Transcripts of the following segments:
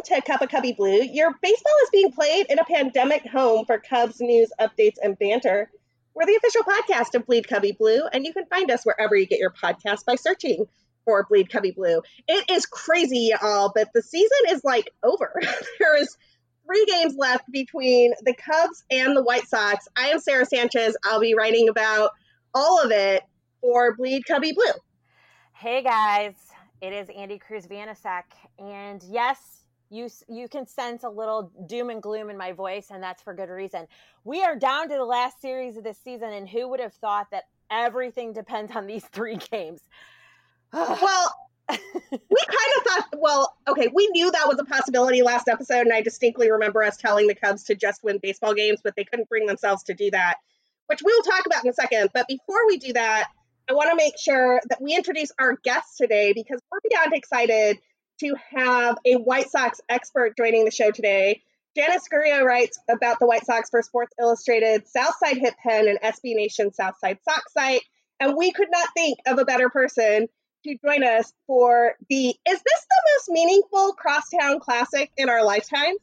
Welcome to Cup of Cubby Blue. Your baseball is being played in a pandemic home for Cubs news, updates, and banter. We're the official podcast of Bleed Cubby Blue, and you can find us wherever you get your podcast by searching for Bleed Cubby Blue. It is crazy, y'all, but the season is like over. there is three games left between the Cubs and the White Sox. I am Sara Sanchez. I'll be writing about all of it for Bleed Cubby Blue. Hey guys, it is Andi Cruz Vanasek, and yes, you you can sense a little doom and gloom in my voice, and that's for good reason. We are down to the last series of this season, and who would have thought that everything depends on these three games? well, we kind of thought, well, okay, we knew that was a possibility last episode, and I distinctly remember us telling the Cubs to just win baseball games, but they couldn't bring themselves to do that, which we'll talk about in a second. But before we do that, I want to make sure that we introduce our guests today because we're beyond excited to have a White Sox expert joining the show today. Janice Scurio writes about the White Sox for Sports Illustrated, Southside Hit Pen, and SB Nation Southside Sox site. And we could not think of a better person to join us for the Is this the most meaningful crosstown classic in our lifetimes?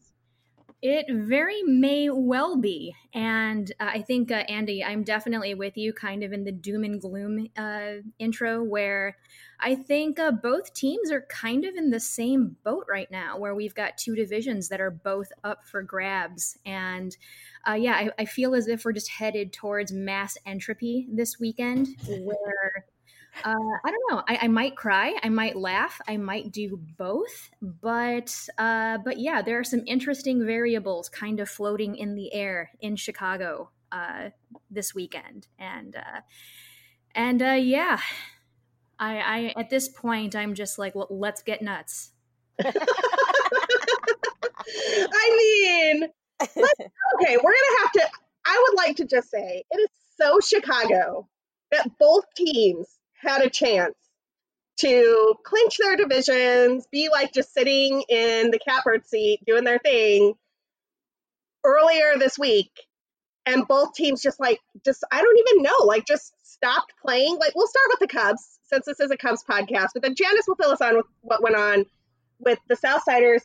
It very may well be. And uh, I think, uh, Andi, I'm definitely with you kind of in the doom and gloom uh, intro where I think uh, both teams are kind of in the same boat right now, where we've got two divisions that are both up for grabs. And uh, yeah, I, I feel as if we're just headed towards mass entropy this weekend, where uh, I don't know. I, I, might cry. I might laugh. I might do both. But uh, but yeah, there are some interesting variables kind of floating in the air in Chicago uh, this weekend, and uh, and uh, yeah, I, I at this point I'm just like, well, let's get nuts. I mean, okay, we're gonna have to. I would like to just say it is so Chicago that both teams had a chance to clinch their divisions, be like just sitting in the catbird seat doing their thing earlier this week. And both teams just like, just, I don't even know, like just stopped playing. Like, we'll start with the Cubs since this is a Cubs podcast, but then Janice will fill us on with what went on with the Southsiders.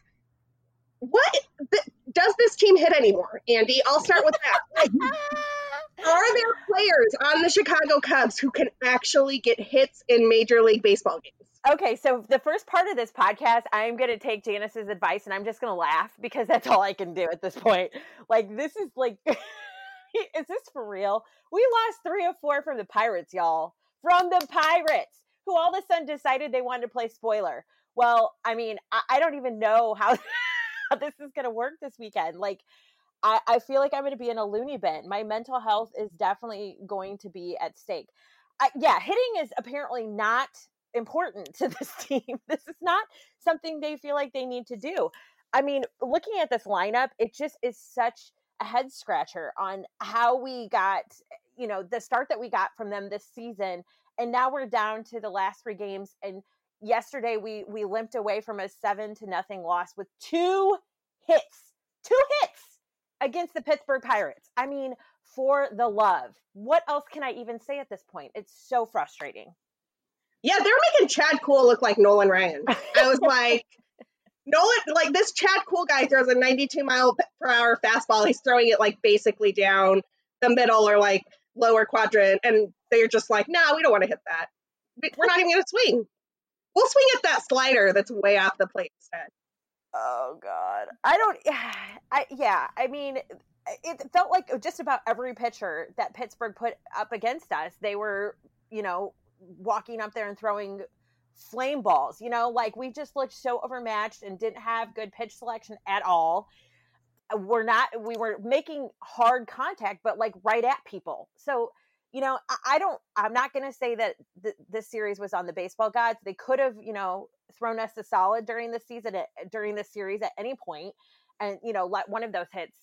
What th- does this team hit anymore, Andi? I'll start with that. Like, are there players on the Chicago Cubs who can actually get hits in Major League Baseball games? Okay, so the first part of this podcast, I'm going to take Janice's advice and I'm just going to laugh because that's all I can do at this point. Like, this is like, is this for real? We lost three or four from the Pirates, y'all. From the Pirates, who all of a sudden decided they wanted to play spoiler. Well, I mean, I, I don't even know how, how this is going to work this weekend. Like, I, I feel like I'm going to be in a loony bin. My mental health is definitely going to be at stake. I, yeah, hitting is apparently not important to this team. This is not something they feel like they need to do. I mean, looking at this lineup, it just is such a head scratcher on how we got, you know, the start that we got from them this season. And now we're down to the last three games. And yesterday we we limped away from a seven to nothing loss with two hits. Two hits against the Pittsburgh Pirates. I mean, for the love. What else can I even say at this point? It's so frustrating. Yeah, they're making Chad Kuhl look like Nolan Ryan. I was like, Nolan, like this Chad Kuhl guy throws a 92 mile per hour fastball. He's throwing it like basically down the middle or like lower quadrant. And they're just like, no, nah, we don't want to hit that. We're not even going to swing. We'll swing at that slider that's way off the plate instead. Oh God, I don't. I yeah. I mean, it felt like just about every pitcher that Pittsburgh put up against us, they were, you know, walking up there and throwing flame balls. You know, like we just looked so overmatched and didn't have good pitch selection at all. Uh, we're not. We were making hard contact, but like right at people. So you know, I, don't. I'm not going to say that th- this series was on the baseball gods. They could have, you know, thrown us a solid during the season, at, during the series at any point, and you know, let one of those hits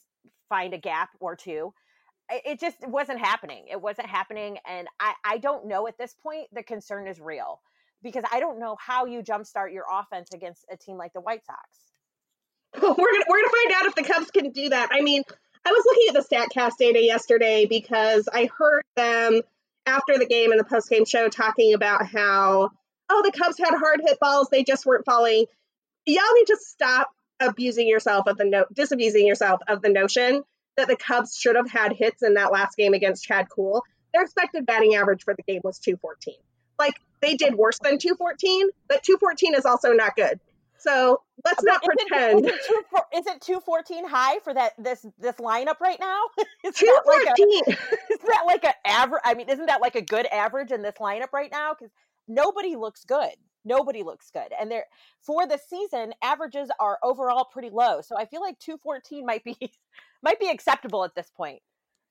find a gap or two. It just wasn't happening. It wasn't happening, and I I don't know at this point. The concern is real because I don't know how you jumpstart your offense against a team like the White Sox. we're gonna we're gonna find out if the Cubs can do that. I mean, I was looking at the Statcast data yesterday because I heard them after the game in the post game show talking about how, oh, the Cubs had hard hit balls, they just weren't falling. Y'all need to stop abusing yourself of the no disabusing yourself of the notion that the Cubs should have had hits in that last game against Chad Kuhl. Their expected batting average for the game was 214. Like they did worse than 214, but 214 is also not good. So let's not Is it- pretend. Is it, two, is it 214 high for that this this lineup right now? is, that like a, 214. is that like an average? I mean, isn't that like a good average in this lineup right now? Because nobody looks good. Nobody looks good, and they're for the season averages are overall pretty low. So I feel like 214 might be might be acceptable at this point.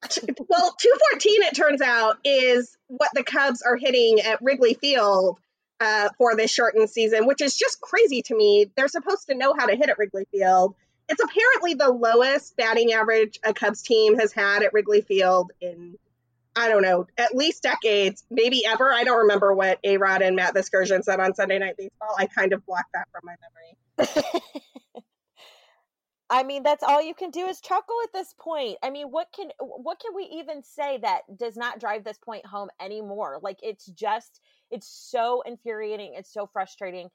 well, 214, it turns out, is what the Cubs are hitting at Wrigley Field uh, for this shortened season, which is just crazy to me. They're supposed to know how to hit at Wrigley Field. It's apparently the lowest batting average a Cubs team has had at Wrigley Field in, I don't know, at least decades, maybe ever. I don't remember what A Rod and Matt Vasgersian said on Sunday Night Baseball. I kind of blocked that from my memory. I mean, that's all you can do is chuckle at this point. I mean, what can what can we even say that does not drive this point home anymore? Like it's just it's so infuriating, it's so frustrating.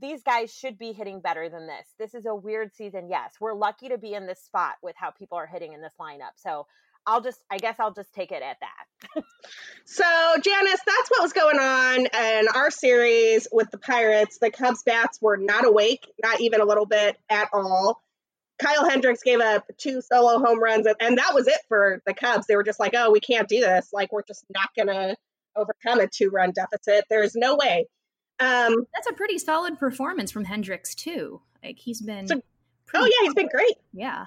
These guys should be hitting better than this. This is a weird season. Yes, we're lucky to be in this spot with how people are hitting in this lineup. So, I'll just I guess I'll just take it at that. So, Janice, that's what was going on in our series with the Pirates. The Cubs bats were not awake, not even a little bit at all. Kyle Hendricks gave up two solo home runs, and, that was it for the Cubs. They were just like, oh, we can't do this. Like, we're just not going to overcome a two run deficit. There's no way. Um, That's a pretty solid performance from Hendricks too. Like he's been. So- oh, yeah, he's been great. yeah.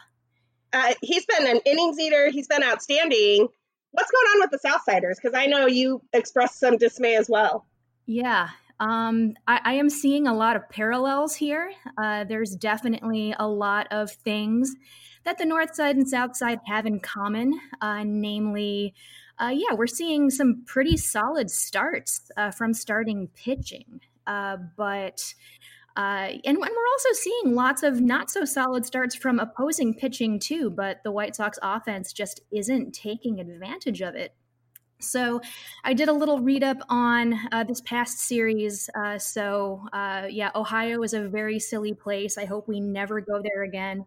Uh, he's been an innings eater, he's been outstanding. What's going on with the Southsiders? Because I know you expressed some dismay as well. Yeah. Um, I, I am seeing a lot of parallels here. Uh, there's definitely a lot of things that the North Side and South Side have in common, uh, namely, uh, yeah, we're seeing some pretty solid starts uh, from starting pitching. Uh, but uh, and, and we're also seeing lots of not so solid starts from opposing pitching too, but the White Sox offense just isn't taking advantage of it. So I did a little read up on uh, this past series. Uh, so uh, yeah, Ohio is a very silly place. I hope we never go there again.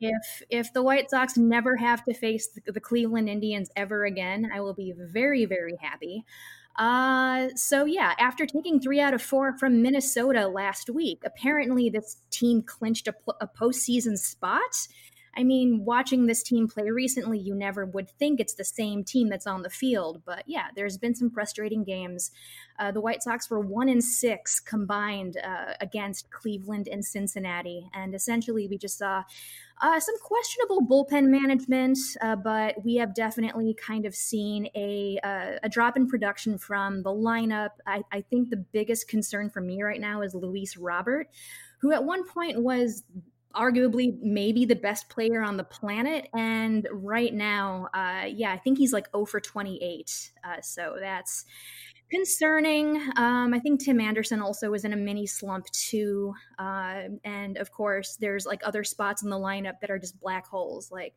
If if the White Sox never have to face the, the Cleveland Indians ever again, I will be very very happy. Uh, so yeah, after taking three out of four from Minnesota last week, apparently this team clinched a, a postseason spot. I mean, watching this team play recently, you never would think it's the same team that's on the field. But yeah, there's been some frustrating games. Uh, the White Sox were one in six combined uh, against Cleveland and Cincinnati, and essentially we just saw uh, some questionable bullpen management. Uh, but we have definitely kind of seen a uh, a drop in production from the lineup. I, I think the biggest concern for me right now is Luis Robert, who at one point was arguably maybe the best player on the planet. And right now, uh, yeah, I think he's like 0 for 28. Uh, so that's concerning. Um, I think Tim Anderson also was in a mini slump too. Uh, and of course, there's like other spots in the lineup that are just black holes. Like,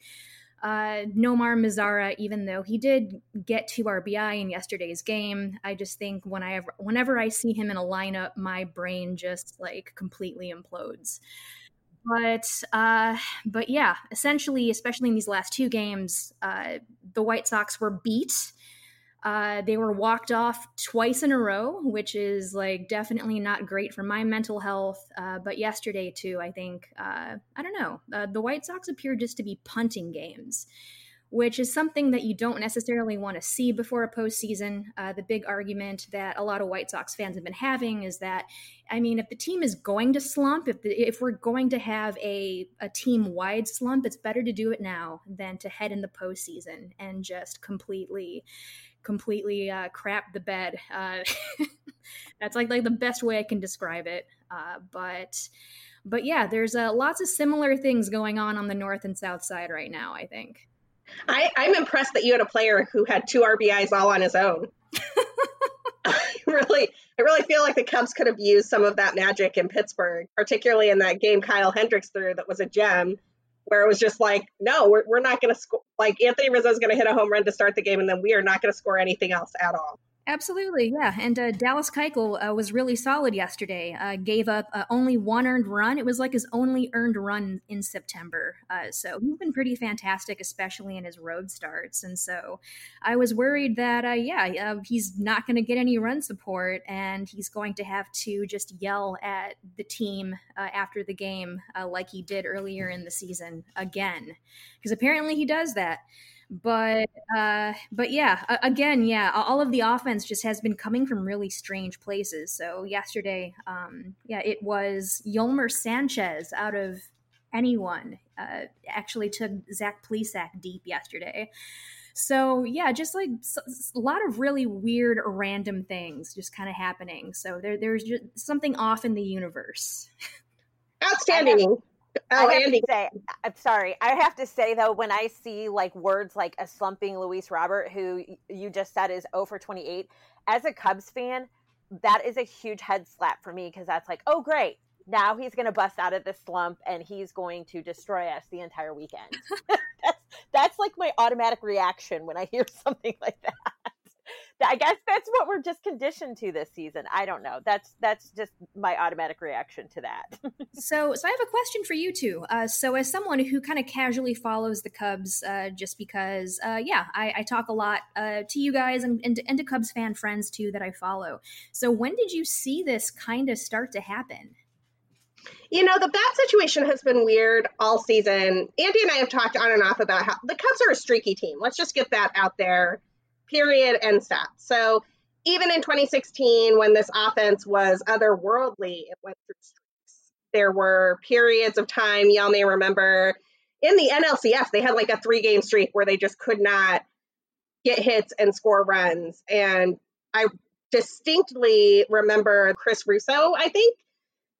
uh, Nomar Mazara, even though he did get two RBI in yesterday's game, I just think when I ever, whenever I see him in a lineup, my brain just like completely implodes but uh, but yeah, essentially, especially in these last two games, uh, the White Sox were beat. Uh, they were walked off twice in a row, which is like definitely not great for my mental health. Uh, but yesterday too, I think uh, I don't know. Uh, the White Sox appear just to be punting games, which is something that you don't necessarily want to see before a postseason. Uh, the big argument that a lot of White Sox fans have been having is that, I mean, if the team is going to slump, if the, if we're going to have a a team wide slump, it's better to do it now than to head in the postseason and just completely completely uh, crap the bed. Uh, that's like like the best way I can describe it. Uh, but but yeah, there's uh, lots of similar things going on on the north and south side right now. I think. I, I'm impressed that you had a player who had two RBIs all on his own. I really, I really feel like the Cubs could have used some of that magic in Pittsburgh, particularly in that game Kyle Hendricks threw that was a gem, where it was just like, no, we're, we're not going to score. Like Anthony Rizzo is going to hit a home run to start the game, and then we are not going to score anything else at all. Absolutely, yeah. And uh, Dallas Keuchel uh, was really solid yesterday. Uh, gave up uh, only one earned run. It was like his only earned run in September. Uh, so he's been pretty fantastic, especially in his road starts. And so I was worried that, uh, yeah, he's not going to get any run support, and he's going to have to just yell at the team after the game, like he did earlier in the season again, because apparently he does that but uh, but yeah, again, yeah, all of the offense just has been coming from really strange places. So yesterday, um, yeah, it was Yolmer Sanchez out of anyone uh, actually took Zach Plesac deep yesterday. So yeah, just like a lot of really weird, random things just kind of happening. So there, there's just something off in the universe. Outstanding. Oh, I have Andi. to say, I'm sorry. I have to say though, when I see like words like a slumping Luis Robert, who you just said is 0 for 28, as a Cubs fan, that is a huge head slap for me because that's like, oh great, now he's going to bust out of this slump and he's going to destroy us the entire weekend. that's that's like my automatic reaction when I hear something like that. I guess that's what we're just conditioned to this season. I don't know. That's that's just my automatic reaction to that. so, so I have a question for you two. Uh, so, as someone who kind of casually follows the Cubs, uh, just because, uh, yeah, I, I, talk a lot uh, to you guys and, and, and to Cubs fan friends too that I follow. So, when did you see this kind of start to happen? You know, the bat situation has been weird all season. Andi and I have talked on and off about how the Cubs are a streaky team. Let's just get that out there period, and stop. So even in 2016, when this offense was otherworldly, it went through streaks. There were periods of time, y'all may remember, in the NLCS, they had like a three game streak where they just could not get hits and score runs. And I distinctly remember Chris Russo, I think,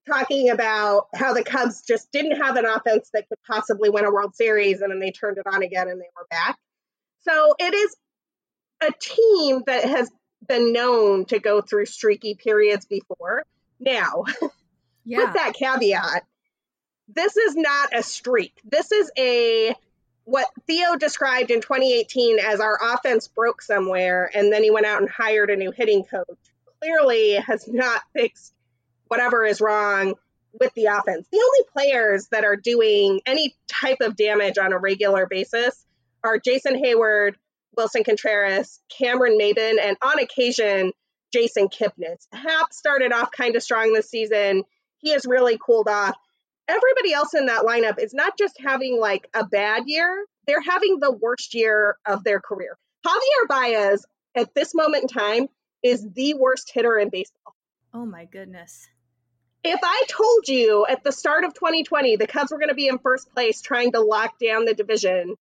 talking about how the Cubs just didn't have an offense that could possibly win a World Series, and then they turned it on again and they were back. So it is a team that has been known to go through streaky periods before. Now, yeah. with that caveat, this is not a streak. This is a what Theo described in 2018 as our offense broke somewhere, and then he went out and hired a new hitting coach. Clearly, has not fixed whatever is wrong with the offense. The only players that are doing any type of damage on a regular basis are Jason Heyward, Willson Contreras, Cameron Maybin, and on occasion, Jason Kipnis. Happ started off kind of strong this season. He has really cooled off. Everybody else in that lineup is not just having like a bad year, they're having the worst year of their career. Javier Baez, at this moment in time, is the worst hitter in baseball. Oh my goodness. If I told you at the start of 2020 the Cubs were going to be in first place trying to lock down the division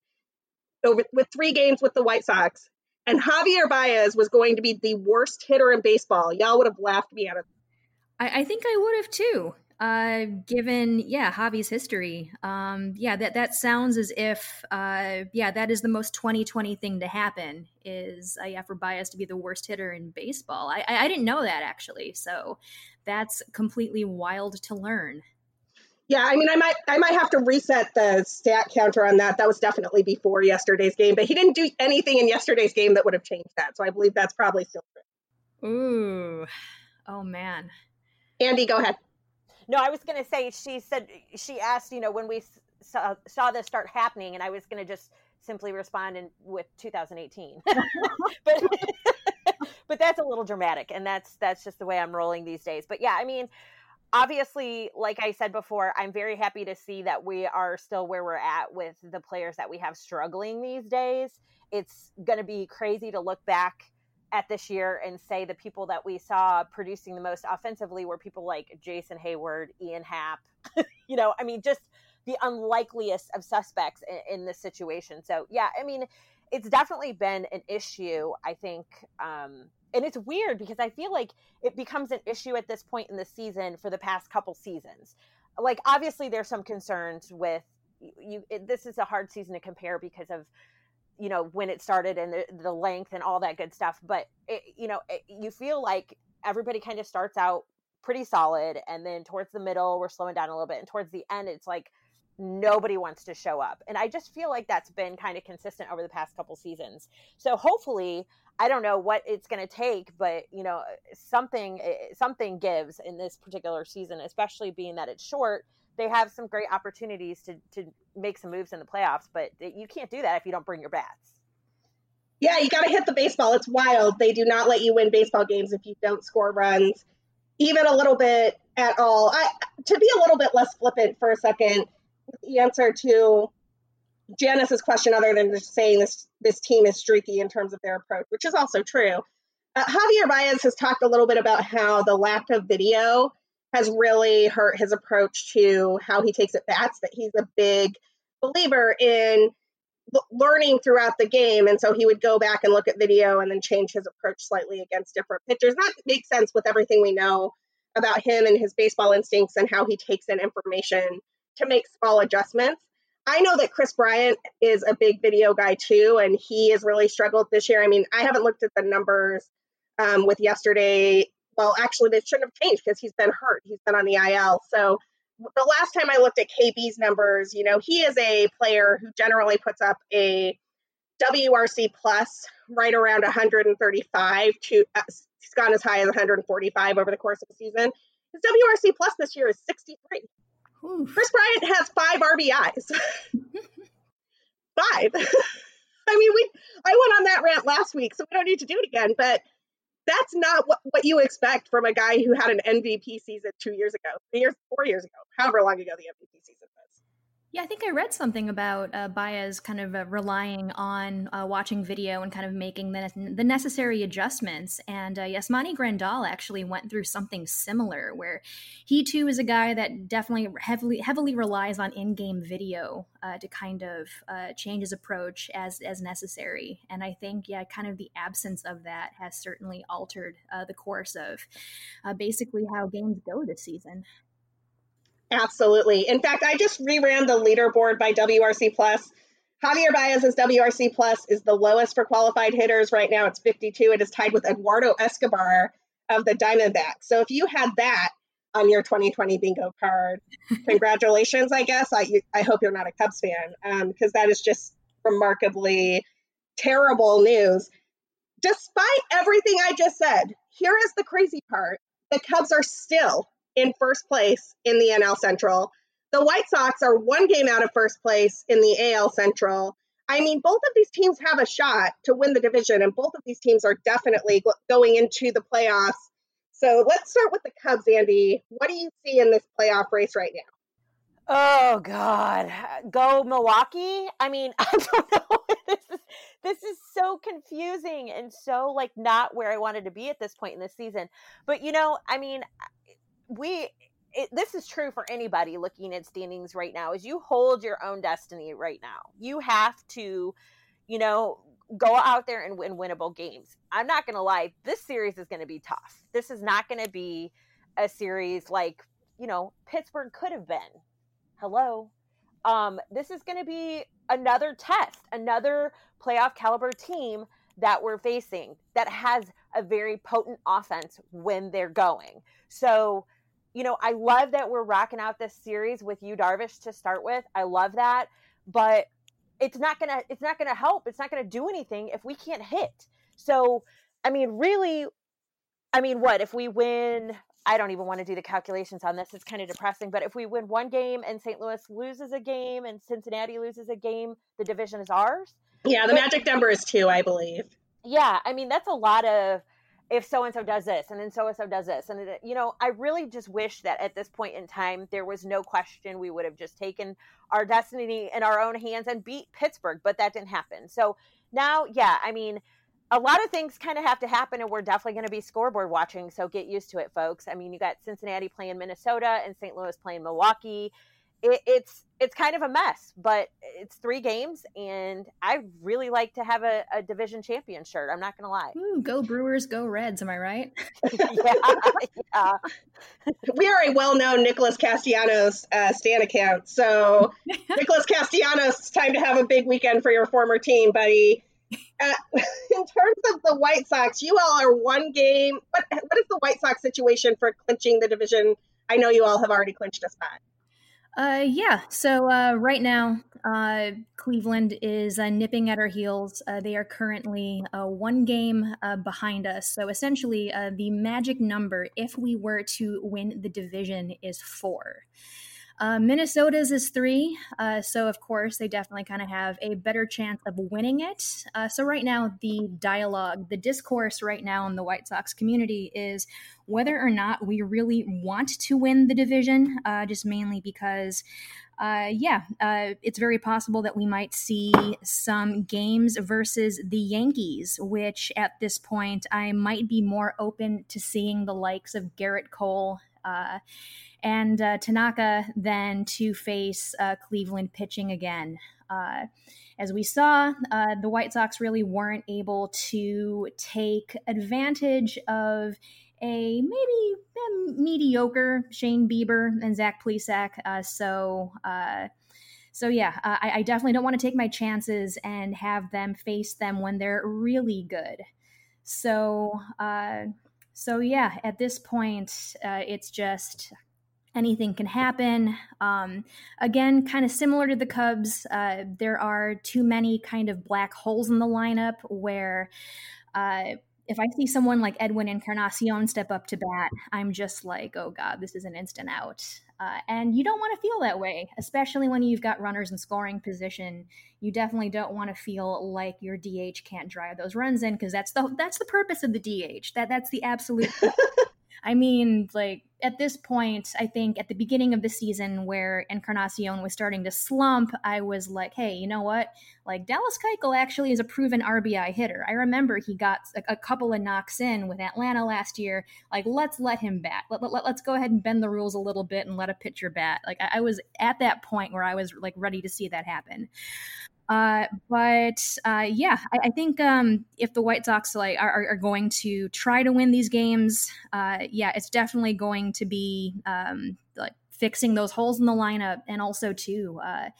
over with three games with the White Sox, and Javier Baez was going to be the worst hitter in baseball, y'all would have laughed me out of. I, I think I would have too. Uh, given yeah Javi's history, um, yeah that that sounds as if uh, yeah that is the most 2020 thing to happen is uh, yeah for Baez to be the worst hitter in baseball. I, I I didn't know that actually, so that's completely wild to learn. Yeah, I mean, I might I might have to reset the stat counter on that. That was definitely before yesterday's game, but he didn't do anything in yesterday's game that would have changed that. So I believe that's probably still true. Ooh, oh man. Andi, go ahead. No, I was going to say she said she asked, you know, when we saw, saw this start happening, and I was going to just simply respond in with 2018, but but that's a little dramatic, and that's that's just the way I'm rolling these days. But yeah, I mean obviously, like I said before, I'm very happy to see that we are still where we're at with the players that we have struggling these days. It's going to be crazy to look back at this year and say the people that we saw producing the most offensively were people like Jason Heyward, Ian Happ. you know, I mean, just the unlikeliest of suspects in, in, this situation. So, yeah, I mean, it's definitely been an issue, I think, um, and it's weird because I feel like it becomes an issue at this point in the season for the past couple seasons. Like obviously there's some concerns with you it, this is a hard season to compare because of you know when it started and the, the length and all that good stuff but it, you know it, you feel like everybody kind of starts out pretty solid and then towards the middle we're slowing down a little bit and towards the end it's like nobody wants to show up. And I just feel like that's been kind of consistent over the past couple seasons. So hopefully, I don't know what it's going to take, but you know, something eh, something gives in this particular season, especially being that it's short. They have some great opportunities to to make some moves in the playoffs, but you can't do that if you don't bring your bats. Yeah, you got to hit the baseball. It's wild. They do not let you win baseball games if you don't score runs, even a little bit at all. I, to be a little bit less flippant for a second, answer to Janice's question, other than just saying this this team is streaky in terms of their approach, which is also true. Uh, Javier Baez has talked a little bit about how the lack of video has really hurt his approach to how he takes at bats. That he's a big believer in learning throughout the game. And so he would go back and look at video and then change his approach slightly against different pitchers. That makes sense with everything we know about him and his baseball instincts and how he takes in information to make small adjustments. I know that Kris Bryant is a big video guy too, and he has really struggled this year. I mean, I haven't looked at the numbers um, with yesterday. Well, actually, they shouldn't have changed because he's been hurt. He's been on the IL. So the last time I looked at KB's numbers, you know, he is a player who generally puts up a WRC plus right around 135 to uh, he's gone as high as 145 over the course of the season. His WRC plus this year is 63. Oof. Kris Bryant has five RBIs. five. I mean, we I went on that rant last week, so we don't need to do it again. But that's not what, what you expect from a guy who had an MVP season two years ago, three years, four years ago, however long ago the MVP season. Yeah, I think I read something about uh, Baez kind of uh, relying on uh, watching video and kind of making the, the necessary adjustments. And uh, Yasmani Grandal actually went through something similar, where he too is a guy that definitely heavily heavily relies on in-game video uh, to kind of uh, change his approach as as necessary. And I think, yeah, kind of the absence of that has certainly altered uh, the course of basically how games go this season. Absolutely. In fact, I just reran the leaderboard by WRC Plus. Javier Baez's WRC Plus is the lowest for qualified hitters right now. It's 52. It is tied with Eduardo Escobar of the Diamondbacks. So if you had that on your 2020 bingo card, congratulations, I guess. I, I hope you're not a Cubs fan because um, that is just remarkably terrible news. Despite everything I just said, here is the crazy part the Cubs are still in first place in the NL Central. The White Sox are one game out of first place in the AL Central. I mean, both of these teams have a shot to win the division, and both of these teams are definitely going into the playoffs. So let's start with the Cubs, Andi. What do you see in this playoff race right now? Oh God, go Milwaukee! I mean, I don't know. this is so confusing and so like not where I wanted to be at this point in the season. But you know, I mean, we it, this is true for anybody looking at standings right now is you hold your own destiny right now. You have to you know go out there and win winnable games. I'm not gonna lie this series is gonna be tough. This is not gonna be a series like you know pittsburgh could have been. Hello? Um this is gonna be another test another playoff caliber team that we're facing that has a very potent offense when they're going. So you know, I love that we're rocking out this series with Yu, Darvish to start with. I love that, but it's not gonna it's not gonna help. It's not gonna do anything if we can't hit. So, I mean, really, I mean, what if we win? I don't even want to do the calculations on this. It's kind of depressing. But if we win one game and St. Louis loses a game and Cincinnati loses a game, the division is ours. Yeah, the but, magic number is two, I believe. Yeah, I mean that's a lot of if so and so does this and then so and so does this and you know i really just wish that at this point in time there was no question we would have just taken our destiny in our own hands and beat pittsburgh but that didn't happen. So now yeah i mean a lot of things kind of have to happen and we're definitely going to be scoreboard watching so get used to it folks. I mean you got cincinnati playing minnesota and st louis playing milwaukee it, it's it's kind of a mess, but it's three games, and I really like to have a, a division champion shirt. I'm not going to lie. Ooh, go Brewers, go Reds. Am I right? yeah, yeah. We are a well-known Nicholas Castellanos uh, Stan account, so Nicholas Castellanos, it's time to have a big weekend for your former team, buddy. Uh, in terms of the White Sox, you all are one game. What what is the White Sox situation for clinching the division? I know you all have already clinched a spot. Uh, yeah. So uh, right now, uh, Cleveland is uh, nipping at our heels. Uh, they are currently uh, one game behind us. So essentially, uh, the magic number, if we were to win the division, is four. Uh, Minnesota's is three, uh, so of course they definitely kind of have a better chance of winning it. Uh, so right now, the dialogue, the discourse right now in the White Sox community is whether or not we really want to win the division, uh, just mainly because. Uh, yeah, uh, it's very possible that we might see some games versus the Yankees, which at this point I might be more open to seeing the likes of Gerrit Cole uh, and uh, Tanaka then to face uh, Cleveland pitching again. Uh, as we saw, uh, the White Sox really weren't able to take advantage of a maybe a mediocre Shane Bieber and Zach Plesac. Uh, so, uh, so yeah, I, I, definitely don't want to take my chances and have them face them when they're really good. So, so yeah, at this point, it's just anything can happen. Um, again, kind of similar to the Cubs, uh, there are too many kind of black holes in the lineup where. Uh, if I see someone like Edwin Encarnacion step up to bat, I'm just like, oh God, this is an instant out. Uh, and you don't want to feel that way, especially when you've got runners in scoring position. You definitely don't want to feel like your DH can't drive those runs in because that's the that's the purpose of the DH. That that's the absolute I mean, like at this point, I think at the beginning of the season where Encarnacion was starting to slump, I was like, hey, you know what? Like Dallas Keuchel actually is a proven RBI hitter. I remember he got a, a couple of knocks in with Atlanta last year. Like, let's let him bat. Let, let, let's go ahead and bend the rules a little bit and let a pitcher bat. Like, I, I was at that point where I was like ready to see that happen. Uh, but uh, yeah, I, I think um, if the White Sox like are, are, going to try to win these games, uh, yeah, it's definitely going to be um, like fixing those holes in the lineup, and also too, uh,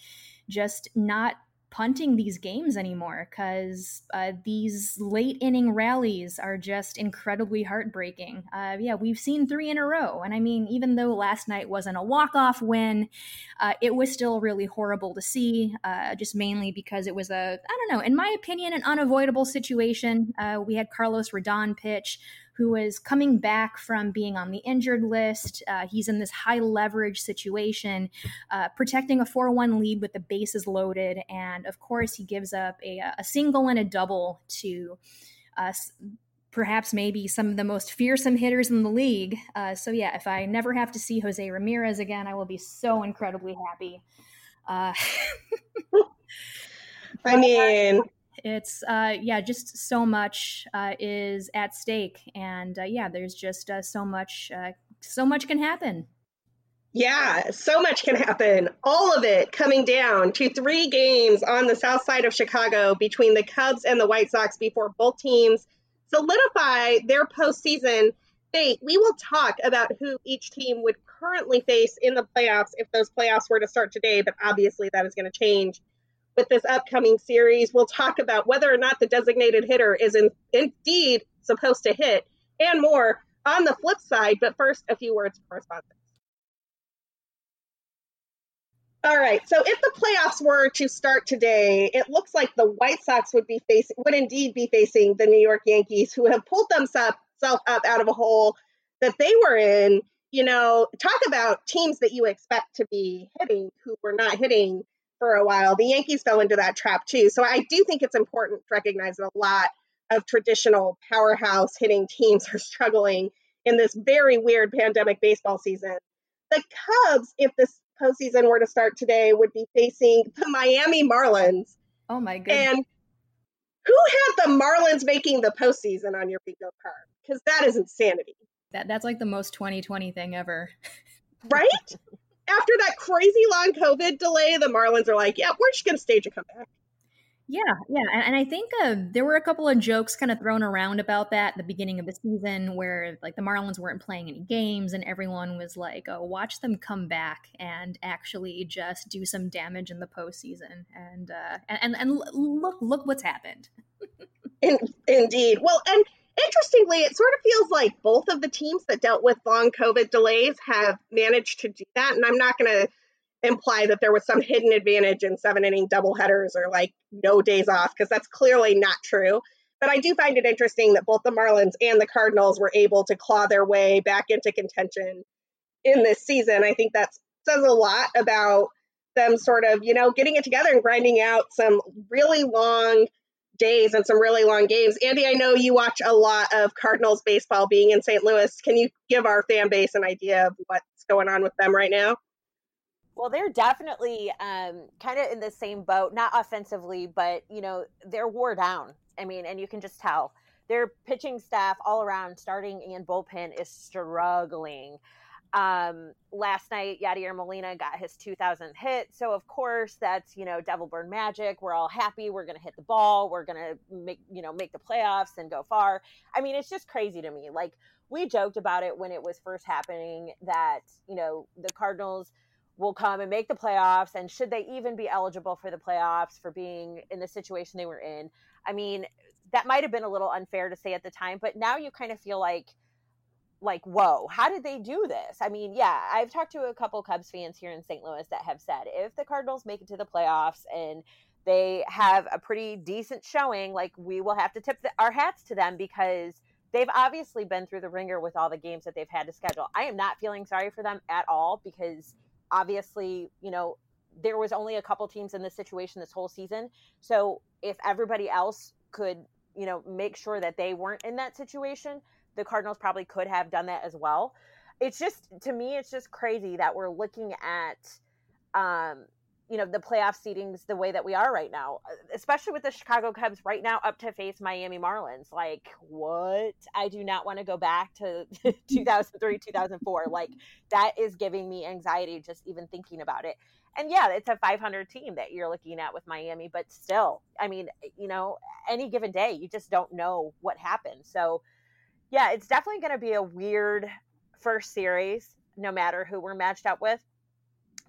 just not punting these games anymore because uh, these late inning rallies are just incredibly heartbreaking. Uh, yeah, we've seen three in a row. And I mean, even though last night wasn't a walk off win, uh, it was still really horrible to see, uh, just mainly because it was a, I don't know, in my opinion, an unavoidable situation. Uh, we had Carlos Rodon pitch who is coming back from being on the injured list. Uh, he's in this high leverage situation, uh, protecting a 4 1 lead with the bases loaded. And of course, he gives up a, a single and a double to us. Perhaps maybe some of the most fearsome hitters in the league. Uh, so, yeah, if I never have to see Jose Ramirez again, I will be so incredibly happy. Uh, I mean, it's uh, yeah, just so much uh, is at stake, and uh, yeah, there's just uh, so much, uh, so much can happen. Yeah, so much can happen. All of it coming down to three games on the south side of Chicago between the Cubs and the White Sox before both teams solidify their postseason fate. We will talk about who each team would currently face in the playoffs if those playoffs were to start today, but obviously that is going to change with this upcoming series. We'll talk about whether or not the designated hitter is in, indeed supposed to hit and more on the flip side. But first, a few words for our sponsors. All right. So if the playoffs were to start today, it looks like the White Sox would be facing would indeed be facing the New York Yankees, who have pulled themselves up out of a hole that they were in. You know, talk about teams that you expect to be hitting who were not hitting for a while. The Yankees fell into that trap too. So I do think it's important to recognize that a lot of traditional powerhouse hitting teams are struggling in this very weird pandemic baseball season. The Cubs, if this postseason were to start today, would be facing the Miami Marlins. Oh my goodness. And who had the Marlins making the postseason on your bingo card? Because that is insanity. That that's like the most 2020 thing ever. right? after that crazy long COVID delay, the Marlins are like, yeah, we're just going to stage a comeback. Yeah, yeah, and, and I think uh, there were a couple of jokes kind of thrown around about that at the beginning of the season, where like the Marlins weren't playing any games, and everyone was like, "Oh, watch them come back and actually just do some damage in the postseason." And uh, and and look, look what's happened. in, indeed, well, and interestingly, it sort of feels like both of the teams that dealt with long COVID delays have managed to do that. And I'm not going to imply that there was some hidden advantage in seven inning double headers or like no days off, because that's clearly not true. But I do find it interesting that both the Marlins and the Cardinals were able to claw their way back into contention in this season. I think that says a lot about them sort of, you know, getting it together and grinding out some really long days and some really long games. Andi, I know you watch a lot of Cardinals baseball being in St. Louis. Can you give our fan base an idea of what's going on with them right now? Well, they're definitely um, kind of in the same boat, not offensively, but you know they're wore down. I mean, and you can just tell their pitching staff all around, starting and bullpen, is struggling. Um, last night, Yadier Molina got his 2000th hit. So, of course, that's, you know, Devil burn magic. We're all happy. We're going to hit the ball. We're going to make, you know, make the playoffs and go far. I mean, it's just crazy to me. Like, we joked about it when it was first happening that, you know, the Cardinals will come and make the playoffs. And should they even be eligible for the playoffs for being in the situation they were in? I mean, that might have been a little unfair to say at the time, but now you kind of feel like, like whoa how did they do this? I mean yeah i've talked to a couple cubs fans here in st louis that have said if the cardinals make it to the playoffs and they have a pretty decent showing like we will have to tip the, our hats to them because they've obviously been through the ringer with all the games that they've had to schedule. I am not feeling sorry for them at all because obviously you know there was only a couple teams in this situation this whole season. So if everybody else could you know make sure that they weren't in that situation the Cardinals probably could have done that as well. It's just to me, it's just crazy that we're looking at um, you know, the playoff seedings the way that we are right now, especially with the Chicago Cubs right now up to face Miami Marlins. Like, what? I do not want to go back to 2003, 2004. Like, that is giving me anxiety just even thinking about it. And yeah, it's a 500 team that you're looking at with Miami, but still, I mean, you know, any given day, you just don't know what happens. So, yeah, it's definitely going to be a weird first series, no matter who we're matched up with,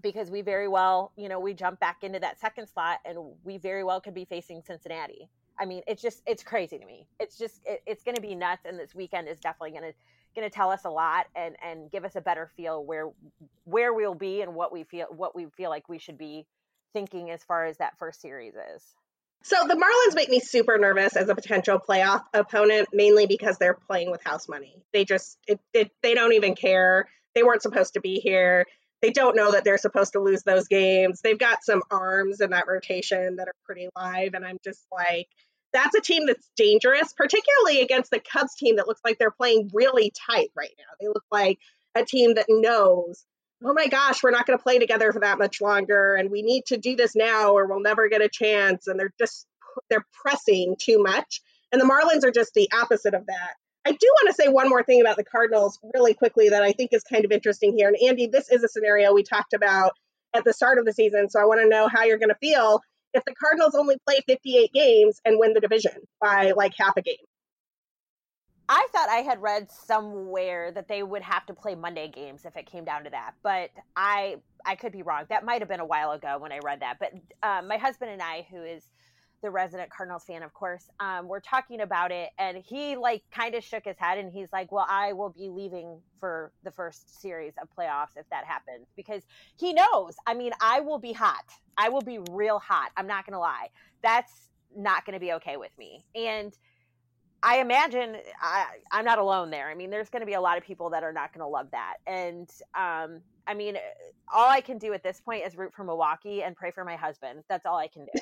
because we very well, you know, we jump back into that second slot and we very well could be facing Cincinnati. I mean, it's just, it's crazy to me. It's just, it, it's going to be nuts. And this weekend is definitely going to, going to tell us a lot and, and give us a better feel where, where we'll be and what we feel, what we feel like we should be thinking as far as that first series is. So the Marlins make me super nervous as a potential playoff opponent, mainly because they're playing with house money. They just it, it, they don't even care. They weren't supposed to be here. They don't know that they're supposed to lose those games. They've got some arms in that rotation that are pretty live, and I'm just like, that's a team that's dangerous, particularly against the Cubs team that looks like they're playing really tight right now. They look like a team that knows oh my gosh, we're not going to play together for that much longer and we need to do this now or we'll never get a chance. And they're just, they're pressing too much. And the Marlins are just the opposite of that. I do want to say one more thing about the Cardinals really quickly that I think is kind of interesting here. And Andi, this is a scenario we talked about at the start of the season. So I want to know how you're going to feel if the Cardinals only play 58 games and win the division by like half a game. I thought I had read somewhere that they would have to play Monday games if it came down to that, but I I could be wrong. That might have been a while ago when I read that. But um, my husband and I, who is the resident Cardinals fan, of course, um, we're talking about it, and he like kind of shook his head, and he's like, "Well, I will be leaving for the first series of playoffs if that happens because he knows. I mean, I will be hot. I will be real hot. I'm not gonna lie. That's not going to be okay with me, and." I imagine I, I'm not alone there. I mean, there's going to be a lot of people that are not going to love that. And um, I mean, all I can do at this point is root for Milwaukee and pray for my husband. That's all I can do.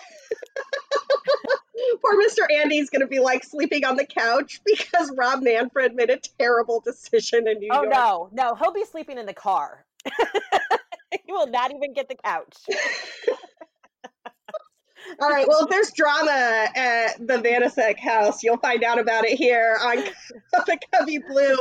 Poor Mr. Andi's going to be like sleeping on the couch because Rob Manfred made a terrible decision in New oh, York. Oh, no, no. He'll be sleeping in the car. he will not even get the couch. All right. Well, if there's drama at the Vanasek house, you'll find out about it here on the Cubby Blue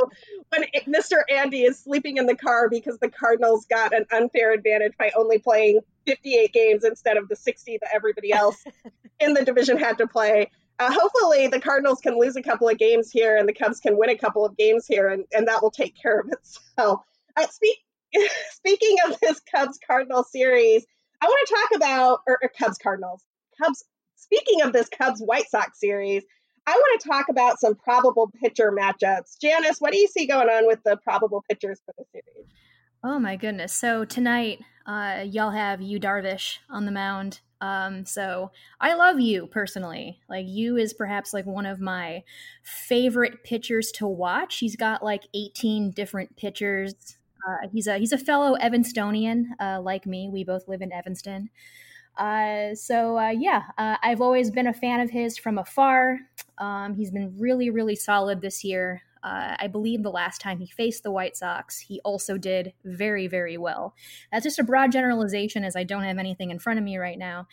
when Mr. Andi is sleeping in the car because the Cardinals got an unfair advantage by only playing 58 games instead of the 60 that everybody else in the division had to play. Uh, hopefully, the Cardinals can lose a couple of games here and the Cubs can win a couple of games here, and, and that will take care of itself. Uh, speak, speaking of this Cubs Cardinal series, I want to talk about, or, or Cubs Cardinals, Cubs, speaking of this Cubs White Sox series, I want to talk about some probable pitcher matchups. Janice, what do Yu see going on with the probable pitchers for the series? Oh my goodness! So tonight, uh, y'all have Yu Darvish on the mound. Um, so I love Yu personally. Like you is perhaps like one of my favorite pitchers to watch. He's got like 18 different pitchers. Uh, he's a he's a fellow Evanstonian, uh, like me. We both live in Evanston. Uh, so uh, yeah, uh, I've always been a fan of his from afar. Um, he's been really, really solid this year. Uh, I believe the last time he faced the White Sox, he also did very, very well. That's just a broad generalization, as I don't have anything in front of me right now.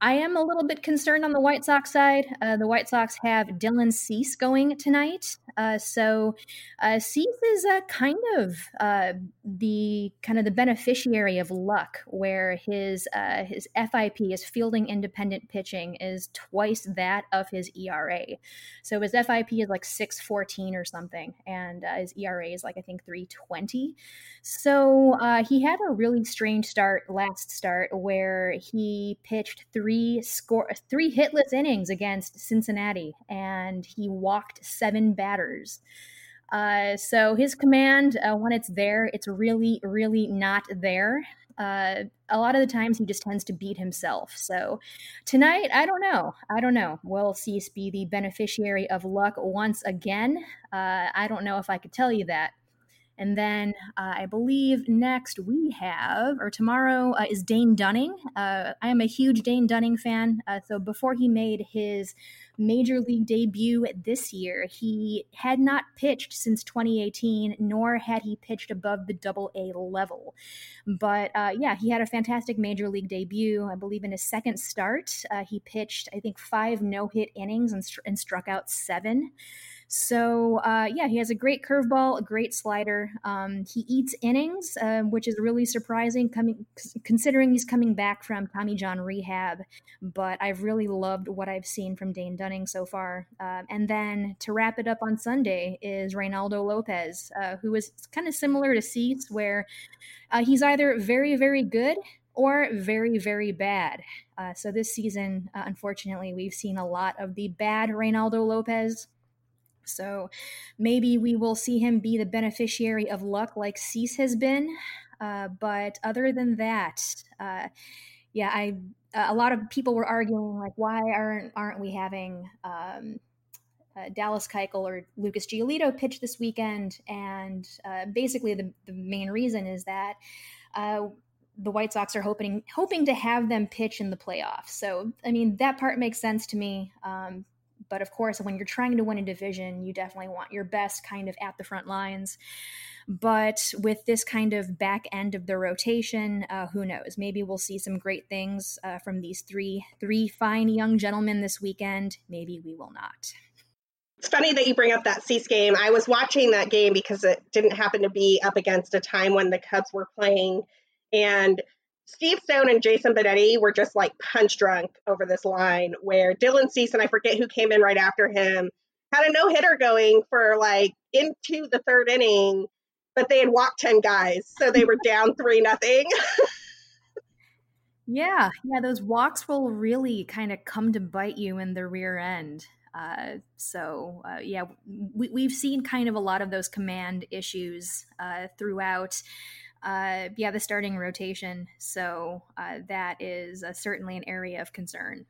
Uh, I am a little bit concerned on the White Sox side. Uh, the White Sox have Dylan Cease going tonight, uh, so uh, Cease is uh, kind of uh, the kind of the beneficiary of luck, where his uh, his FIP, his fielding independent pitching, is twice that of his ERA. So his FIP is like six fourteen or something, and his ERA is like I think three twenty. So he had a really strange start last start where he pitched three three score three hitless innings against Cincinnati, and he walked seven batters. Uh, so his command, uh, when it's there, it's really, really not there. Uh, a lot of the times he just tends to beat himself. So tonight, I don't know. I don't know. Will Cease be the beneficiary of luck once again? Uh, I don't know if I could tell you that. And then uh, I believe next we have, or tomorrow, uh, is Dane Dunning. Uh, I am a huge Dane Dunning fan. Uh, so before he made his major league debut this year, he had not pitched since 2018, nor had he pitched above the double A level. But uh, yeah, he had a fantastic major league debut. I believe in his second start, uh, he pitched, I think, five no hit innings and, and struck out seven. So uh, yeah, he has a great curveball, a great slider. Um, he eats innings, uh, which is really surprising, coming considering he's coming back from Tommy John rehab. But I've really loved what I've seen from Dane Dunning so far. Uh, and then to wrap it up on Sunday is Reynaldo Lopez, uh, who is kind of similar to Cease, where uh, he's either very very good or very, very bad. Uh, so this season, uh, unfortunately, we've seen a lot of the bad Reynaldo Lopez. So maybe we will see him be the beneficiary of luck like Cease has been. Uh, but other than that, uh, yeah, I a lot of people were arguing like, why aren't aren't we having um, uh, Dallas Keuchel or Lucas Giolito pitch this weekend? And uh, basically, the, the main reason is that uh, the White Sox are hoping hoping to have them pitch in the playoffs. So, I mean, that part makes sense to me. Um, but of course, when you're trying to win a division, you definitely want your best kind of at the front lines. But with this kind of back end of the rotation, uh, who knows? Maybe we'll see some great things uh, from these three three fine young gentlemen this weekend. Maybe we will not. It's funny that you bring up that Cease game. I was watching that game because it didn't happen to be up against a time when the Cubs were playing, and Steve Stone and Jason Benetti were just like punch drunk over this line where Dylan Cease and I forget who came in right after him had a no hitter going for like into the third inning, but they had walked 10 guys. So they were down three nothing. yeah. Yeah. Those walks will really kind of come to bite you in the rear end. Uh, so uh, yeah, we, we've seen kind of a lot of those command issues uh, throughout uh, yeah, the starting rotation. So uh, that is uh, certainly an area of concern.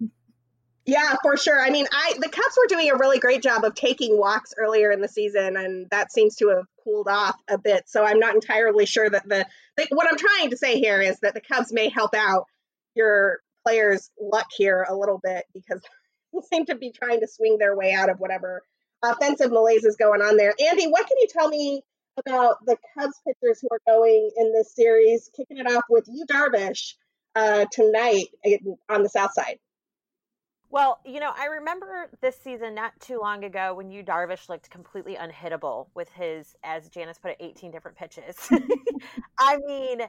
yeah, for sure. I mean, I the Cubs were doing a really great job of taking walks earlier in the season, and that seems to have cooled off a bit. So I'm not entirely sure that the, the what I'm trying to say here is that the Cubs may help out your players' luck here a little bit because they seem to be trying to swing their way out of whatever offensive malaise is going on there. Andi, what can you tell me about the Cubs pitchers who are going in this series, kicking it off with Yu Darvish uh, tonight on the South Side. Well, you know, I remember this season not too long ago when Yu Darvish looked completely unhittable with his, as Janice put it, 18 different pitches. I mean,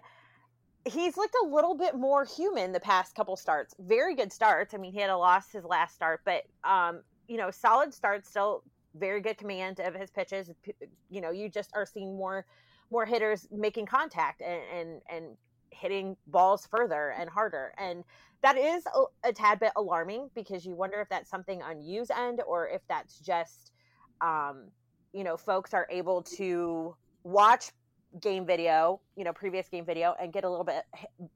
he's looked a little bit more human the past couple starts. Very good starts. I mean, he had a loss his last start, but um, you know, solid starts still very good command of his pitches. You know, you just are seeing more more hitters making contact and and, and hitting balls further and harder. And that is a, a, tad bit alarming because you wonder if that's something on Yu's end or if that's just, um, you know, folks are able to watch game video, you know, previous game video, and get a little bit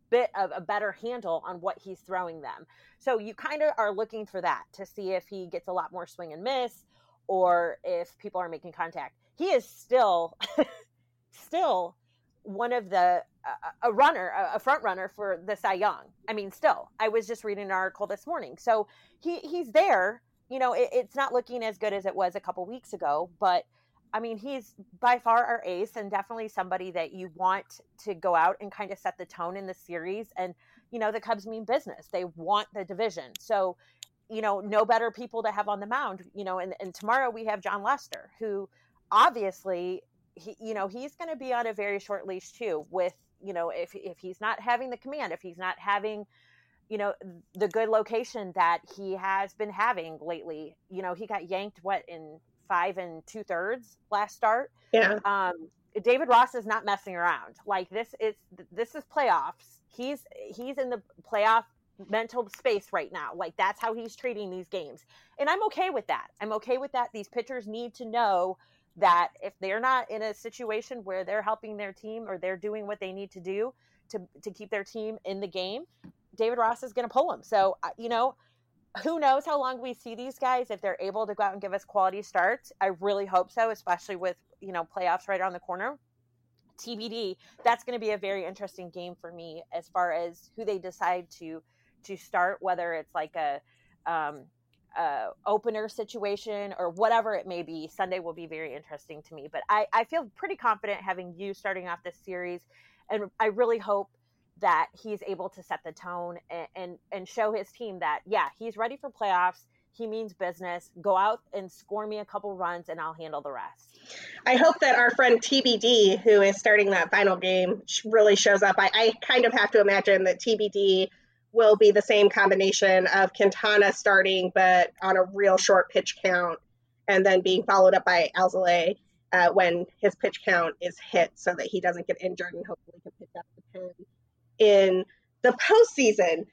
bit of a better handle on what he's throwing them. So you kind of are looking for that to see if he gets a lot more swing and miss, or if people are making contact. He is still, still one of the a runner, a front runner for the Cy Young. I mean, still, I was just reading an article this morning, so he he's there. You know, it, it's not looking as good as it was a couple weeks ago, but I mean, he's by far our ace and definitely somebody that you want to go out and kind of set the tone in the series. And, you know, the Cubs mean business. They want the division. So, you know, no better people to have on the mound, you know, and, and tomorrow we have Jon Lester, who obviously, he, you know, he's going to be on a very short leash too with, you know, if, if he's not having the command, if he's not having, you know, the good location that he has been having lately, you know, he got yanked what in five and two thirds last start. Yeah. Um, David Ross is not messing around. Like this is this is playoffs. He's he's in the playoff mental space right now. Like that's how he's treating these games. And I'm okay with that. I'm okay with that. These pitchers need to know that if they're not in a situation where they're helping their team or they're doing what they need to do to to keep their team in the game, David Ross is going to pull them. So, uh, you know, who knows how long we see these guys if they're able to go out and give us quality starts. I really hope so, especially with you know playoffs right around the corner. TBD. That's going to be a very interesting game for me as far as who they decide to to start, whether it's like a um, opener situation or whatever it may be. Sunday will be very interesting to me, but I, I feel pretty confident having Yu starting off this series, and I really hope that he's able to set the tone and, and, and show his team that yeah he's ready for playoffs. He means business. Go out and score me a couple runs and i'll handle the rest. I hope that our friend tbd who is starting that final game really shows up. I, I kind of have to imagine that tbd will be the same combination of quintana starting but on a real short pitch count and then being followed up by alzolay uh, when his pitch count is hit so that he doesn't get injured and hopefully can pick up the pen in the postseason.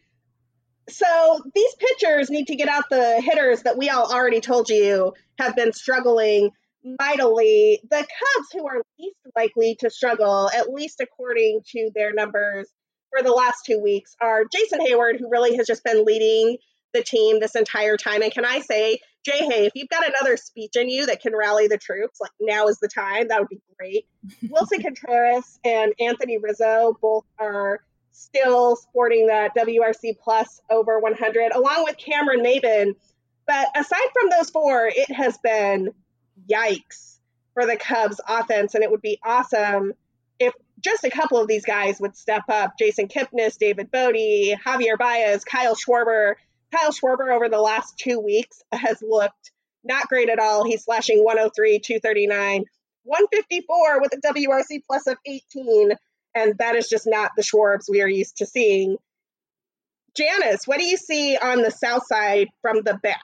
So these pitchers need to get out the hitters that we all already told you have been struggling mightily. The Cubs, who are least likely to struggle, at least according to their numbers for the last two weeks, are Jason Heyward, who really has just been leading the team this entire time. And can I say, Jay Hay, if you've got another speech in you that can rally the troops, like now is the time, that would be great. Willson Contreras and Anthony Rizzo both are still sporting that WRC plus over 100, along with Cameron Maybin. But aside from those four, it has been yikes for the Cubs offense, and it would be awesome if just a couple of these guys would step up. Jason Kipnis, David Bote, Javier Baez, Kyle Schwarber. Kyle Schwarber over the last two weeks has looked not great at all. He's slashing 103, 239, 154 with a WRC plus of 18 and that is just not the Schwarbs we are used to seeing. Janice, what do you see on the south side from the Bats?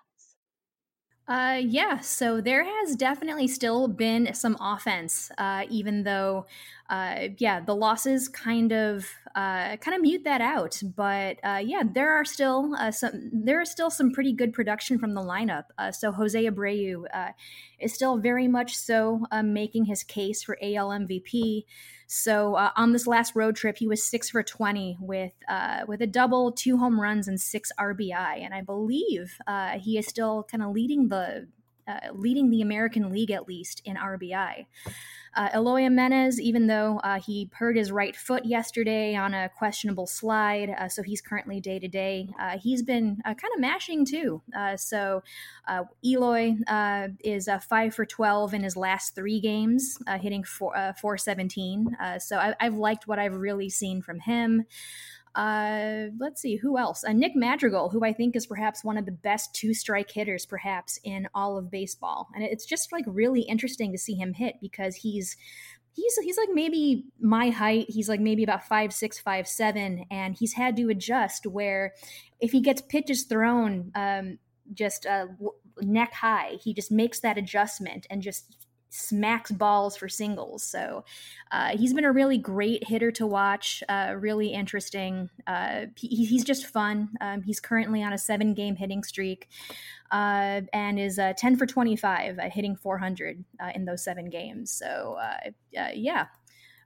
Uh, yeah, so there has definitely still been some offense, uh, even though, uh, yeah, the losses kind of uh, kind of mute that out. But uh, yeah, there are still uh, some there is still some pretty good production from the lineup. Uh, so Jose Abreu uh, is still very much so making his case for AL MVP. So uh, on this last road trip, he was six for twenty with uh, with a double, two home runs, and six RBI. And I believe uh, he is still kind of leading the uh, leading the American League at least in RBI. Uh, Eloy Jimenez, even though uh, he hurt his right foot yesterday on a questionable slide, uh, so he's currently day to day, he's been uh, kind of mashing too. Uh, so Eloy is five for 12 in his last three games, hitting four, 417. so I, I've liked what I've really seen from him. Uh, let's see who else. Uh, Nick Madrigal, who I think is perhaps one of the best two strike hitters, perhaps in all of baseball, and it's just like really interesting to see him hit because he's he's he's like maybe my height. He's like maybe about five six, five seven, and he's had to adjust where if he gets pitches thrown. Um, just uh, neck high. He just makes that adjustment and just smacks balls for singles. So uh, he's been a really great hitter to watch, uh, really interesting. Uh, he, he's just fun. Um, he's currently on a seven game hitting streak uh, and is uh, 10 for 25, uh, hitting 400 in those seven games. So yeah.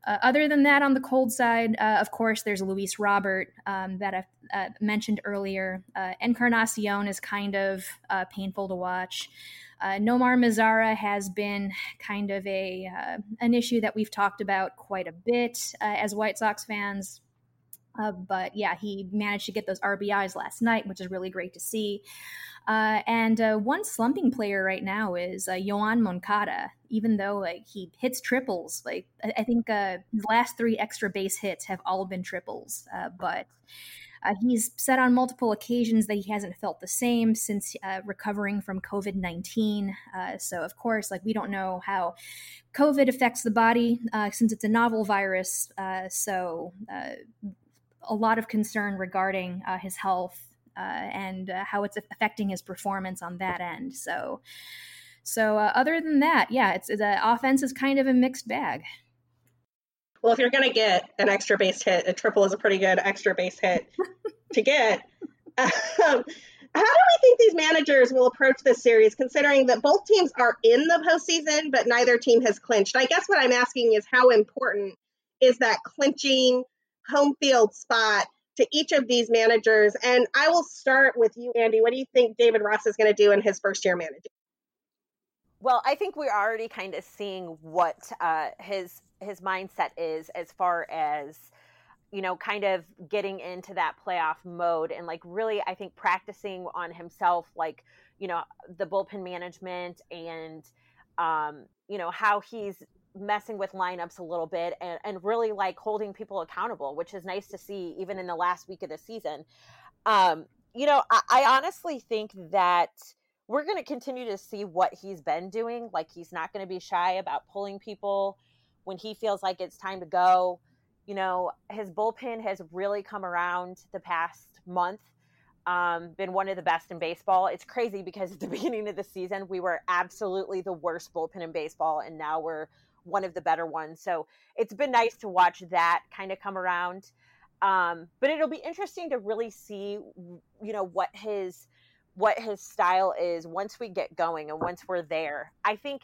Uh, other than that, on the cold side, uh, of course, there's Luis Robert um, that I uh, mentioned earlier. Uh, Encarnacion is kind of uh, painful to watch. Uh, Nomar Mazara has been kind of a an issue that we've talked about quite a bit as White Sox fans. But yeah, he managed to get those RBIs last night, which is really great to see. Uh, and uh, one slumping player right now is uh, Yoan Moncada. Even though like he hits triples, like I, I think uh, his last three extra base hits have all been triples. Uh, but uh, he's said on multiple occasions that he hasn't felt the same since recovering from COVID nineteen. so of course, like we don't know how COVID affects the body since it's a novel virus. so a lot of concern regarding his health uh, and uh, how it's affecting his performance on that end. So, so uh, other than that, yeah, it's the offense is kind of a mixed bag. Well, if you're going to get an extra base hit, a triple is a pretty good extra base hit to get. Um, how do we think these managers will approach this series, considering that both teams are in the postseason, but neither team has clinched? I guess what I'm asking is how important is that clinching home field spot to each of these managers. And I will start with you, Andi. What do you think David Ross is going to do in his first year managing? Well, I think we're already kind of seeing what uh, his his mindset is as far as you know, kind of getting into that playoff mode and like really, I think practicing on himself, like you know, the bullpen management and um, you know how he's messing with lineups a little bit and, and really like holding people accountable, which is nice to see even in the last week of the season. Um, you know, I, I honestly think that we're going to continue to see what he's been doing. Like he's not going to be shy about pulling people when he feels like it's time to go. You know, his bullpen has really come around the past month. Um, been one of the best in baseball. It's crazy because at the beginning of the season, we were absolutely the worst bullpen in baseball, and now we're one of the better ones. So it's been nice to watch that kind of come around. Um, but it'll be interesting to really see, you know, what his what his style is once we get going and once we're there. I think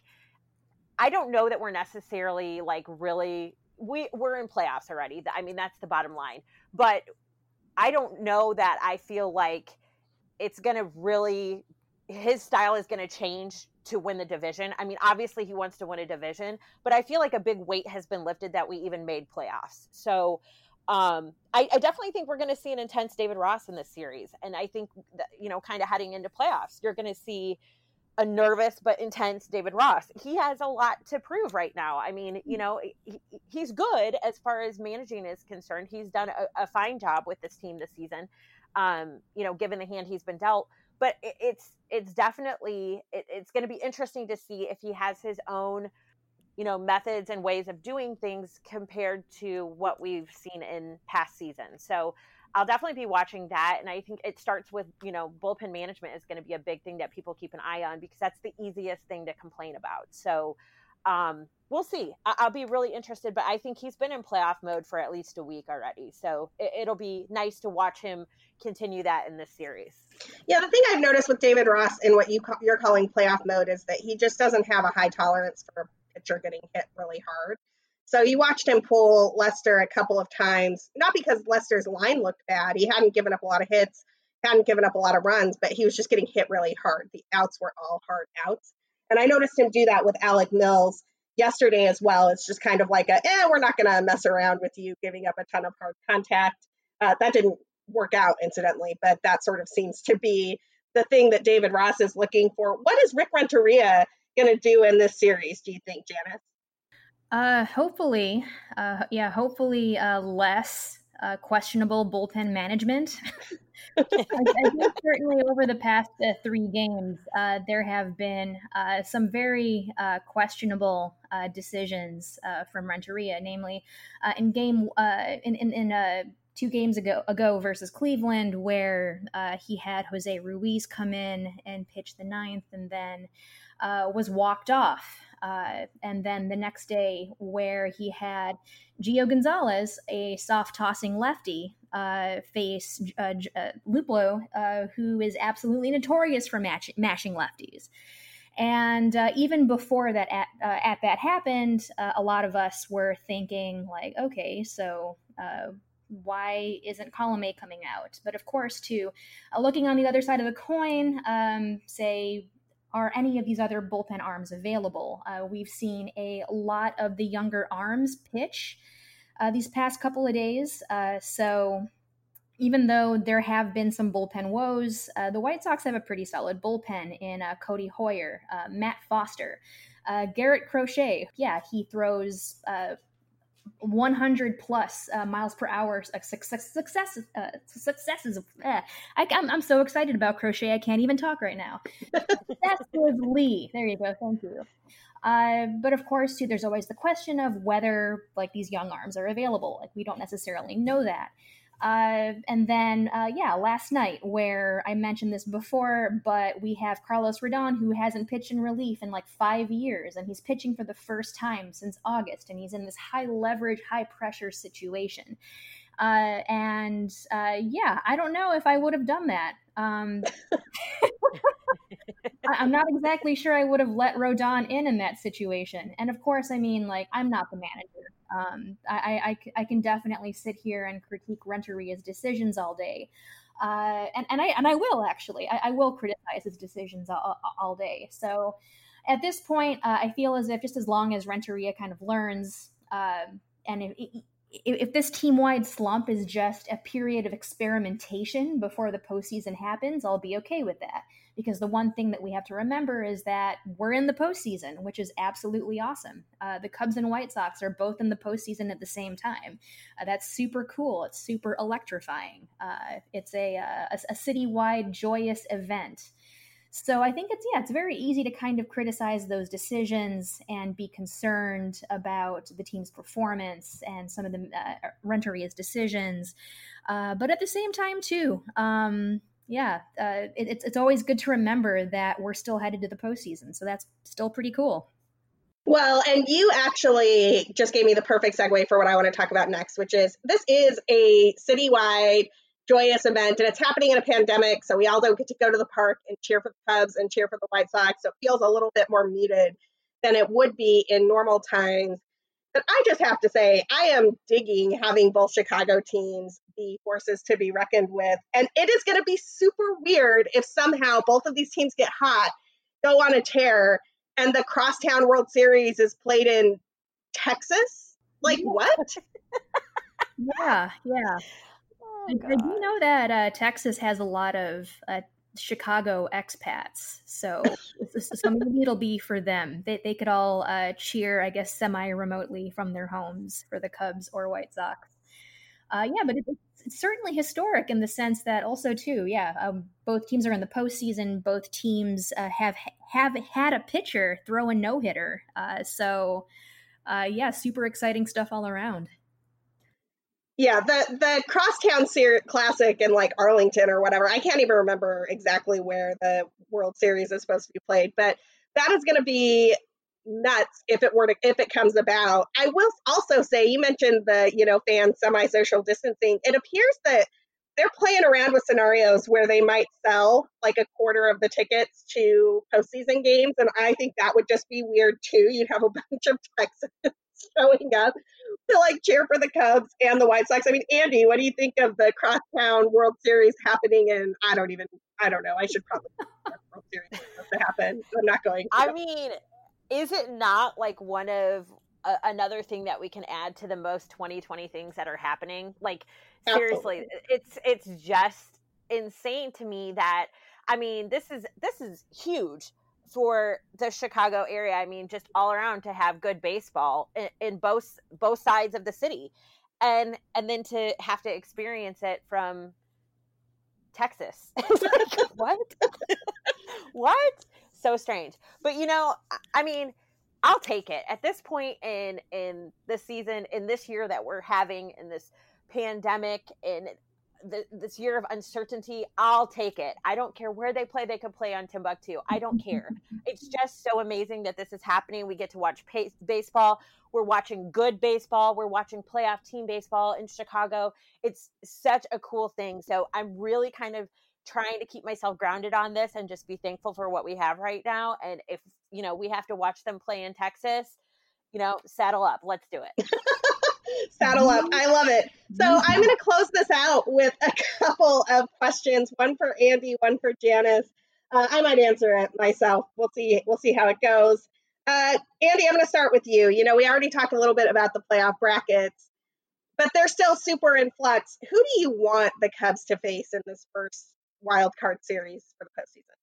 I don't know that we're necessarily like really we we're in playoffs already. I mean, that's the bottom line. But I don't know that I feel like it's going to really his style is going to change to win the division. I mean, obviously he wants to win a division, but I feel like a big weight has been lifted that we even made playoffs. So um, I, I, definitely think we're going to see an intense David Ross in this series, and I think that, you know, kind of heading into playoffs, you're going to see a nervous but intense David Ross. He has a lot to prove right now. I mean, you know, he, he's good as far as managing is concerned. He's done a, a fine job with this team this season. Um, you know, given the hand he's been dealt but it, it's it's definitely it, it's going to be interesting to see if he has his own you know methods and ways of doing things compared to what we've seen in past seasons. So i'll definitely be watching that and i think it starts with you know bullpen management is going to be a big thing that people keep an eye on because that's the easiest thing to complain about. So um, we'll see. I- will be really interested, but I think he's been in playoff mode for at least a week already. So it- will be nice to watch him continue that in this series. Yeah, the thing I've noticed with David Ross in what you ca- you're calling playoff mode is that he just doesn't have a high tolerance for a pitcher getting hit really hard. So you watched him pull Lester a couple of times, not because Lester's line looked bad. He hadn't given up a lot of hits, hadn't given up a lot of runs, but he was just getting hit really hard. The outs were all hard outs. And I noticed him do that with Alec Mills yesterday as well. It's just kind of like a, eh, we're not going to mess around with you giving up a ton of hard contact. Uh, that didn't work out, incidentally, but that sort of seems to be the thing that David Ross is looking for. What is Rick Renteria going to do in this series, do you think, Janice? Uh, hopefully, uh, yeah, hopefully uh, less uh, questionable bullpen management. I, I, think certainly over the past uh, three games, uh, there have been uh, some very uh, questionable uh, decisions from Renteria, namely in game in in, in two games ago ago versus Cleveland, where he had Jose Ruiz come in and pitch the ninth, and then was walked off. Uh, and then the next day, where he had Gio Gonzalez, a soft tossing lefty, uh, face uh, uh Luplow, uh, who is absolutely notorious for match- mashing lefties. And uh, even before that, at, at that happened, a lot of us were thinking, like, okay, so why isn't Colomé coming out? But of course, too, uh, looking on the other side of the coin, um, say, are any of these other bullpen arms available? Uh, we've seen a lot of the younger arms pitch these past couple of days. so even though there have been some bullpen woes, uh, the White Sox have a pretty solid bullpen in uh, Codi Heuer, uh, Matt Foster, uh, Garrett Crochet. Yeah, he throws uh, 100 plus uh, miles per hour success, success, successes. I, am I'm so excited about Crochet, I can't even talk right now. Successively. There you go. Thank you. Uh, but of course, too, there's always the question of whether like these young arms are available. Like we don't necessarily know that. Uh, and then, uh, yeah, last night, where I mentioned this before, but we have Carlos Rodon, who hasn't pitched in relief in like five years, and he's pitching for the first time since August, and he's in this high leverage, high pressure situation. Uh, and uh, yeah, I don't know if I would have done that. Um, I'm not exactly sure I would have let Rodon in in that situation. And of course, I mean, like, I'm not the manager. Um, I, I, I, can definitely sit here and critique Renteria's decisions all day. Uh, and, and I and I will actually I, I will criticize his decisions all, all, day. So at this point, uh, I feel as if just as long as Renteria kind of learns, uh, and if, if this team wide slump is just a period of experimentation before the postseason happens, I'll be okay with that because the one thing that we have to remember is that we're in the postseason, which is absolutely awesome. Uh, the Cubs and White Sox are both in the postseason at the same time. Uh, that's super cool. It's super electrifying. Uh, it's a, uh, a, a citywide joyous event. So I think it's yeah, it's very easy to kind of criticize those decisions and be concerned about the team's performance and some of the uh, Renteria's decisions. Uh, but at the same time, too, um, yeah, uh, it, it's it's always good to remember that we're still headed to the postseason. So that's still pretty cool. Well, and you actually just gave me the perfect segue for what I want to talk about next, which is this is a citywide joyous event and it's happening in a pandemic. So we all don't get to go to the park and cheer for the Cubs and cheer for the White Sox. So it feels a little bit more muted than it would be in normal times. But I just have to say, I am digging having both Chicago teams be forces to be reckoned with. And it is going to be super weird if somehow both of these teams get hot, go on a tear, and the Crosstown World Series is played in Texas. Like, what? yeah, yeah. I, I, do know that uh, Texas has a lot of uh, Chicago expats. So, so maybe it'll be for them. They, they could all uh, cheer, I guess, semi remotely from their homes for the Cubs or White Sox. Uh, yeah, but it's, it's, certainly historic in the sense that also too, yeah, um, both teams are in the postseason. Both teams uh, have have had a pitcher throw a no hitter. Uh, so, uh, yeah, super exciting stuff all around. Yeah, the the Crosstown Ser- Classic in like Arlington or whatever. I can't even remember exactly where the World Series is supposed to be played, but that is going to be nuts if it were to if it comes about. I will also say you mentioned the you know fan semi social distancing. It appears that they're playing around with scenarios where they might sell like a quarter of the tickets to postseason games, and I think that would just be weird too. You'd have a bunch of Texans showing up to like cheer for the Cubs and the White Sox. I mean, Andi, what do you think of the Crosstown World Series happening And I don't even. I don't know. I should probably World Series to happen. I'm not going. I mean, is it not like one of uh, another thing that we can add to the most 2020 things that are happening? Like seriously, Absolutely. it's it's just insane to me that I mean, this is this is huge for the Chicago area. I mean, just all around to have good baseball in, in both both sides of the city, and and then to have to experience it from Texas. what? what? So strange. But you know, I mean, I'll take it at this point in in this season, in this year that we're having, in this pandemic, in the, this year of uncertainty, I'll take it. I don't care where they play. They could play on Timbuktu. I don't care. It's just so amazing that this is happening. We get to watch pace, baseball. We're watching good baseball. We're watching playoff team baseball in Chicago. It's such a cool thing. So I'm really kind of trying to keep myself grounded on this and just be thankful for what we have right now. And if, you know, we have to watch them play in Texas, you know, saddle up. Let's do it. saddle up. I love it. So I'm going to close this out with a couple of questions, one for Andi, one for Janice. Uh, I might answer it myself. We'll see. We'll see how it goes. Uh, Andi, I'm going to start with you. You know, we already talked a little bit about the playoff brackets, but they're still super in flux. Who do you want the Cubs to face in this first wild card series for the postseason?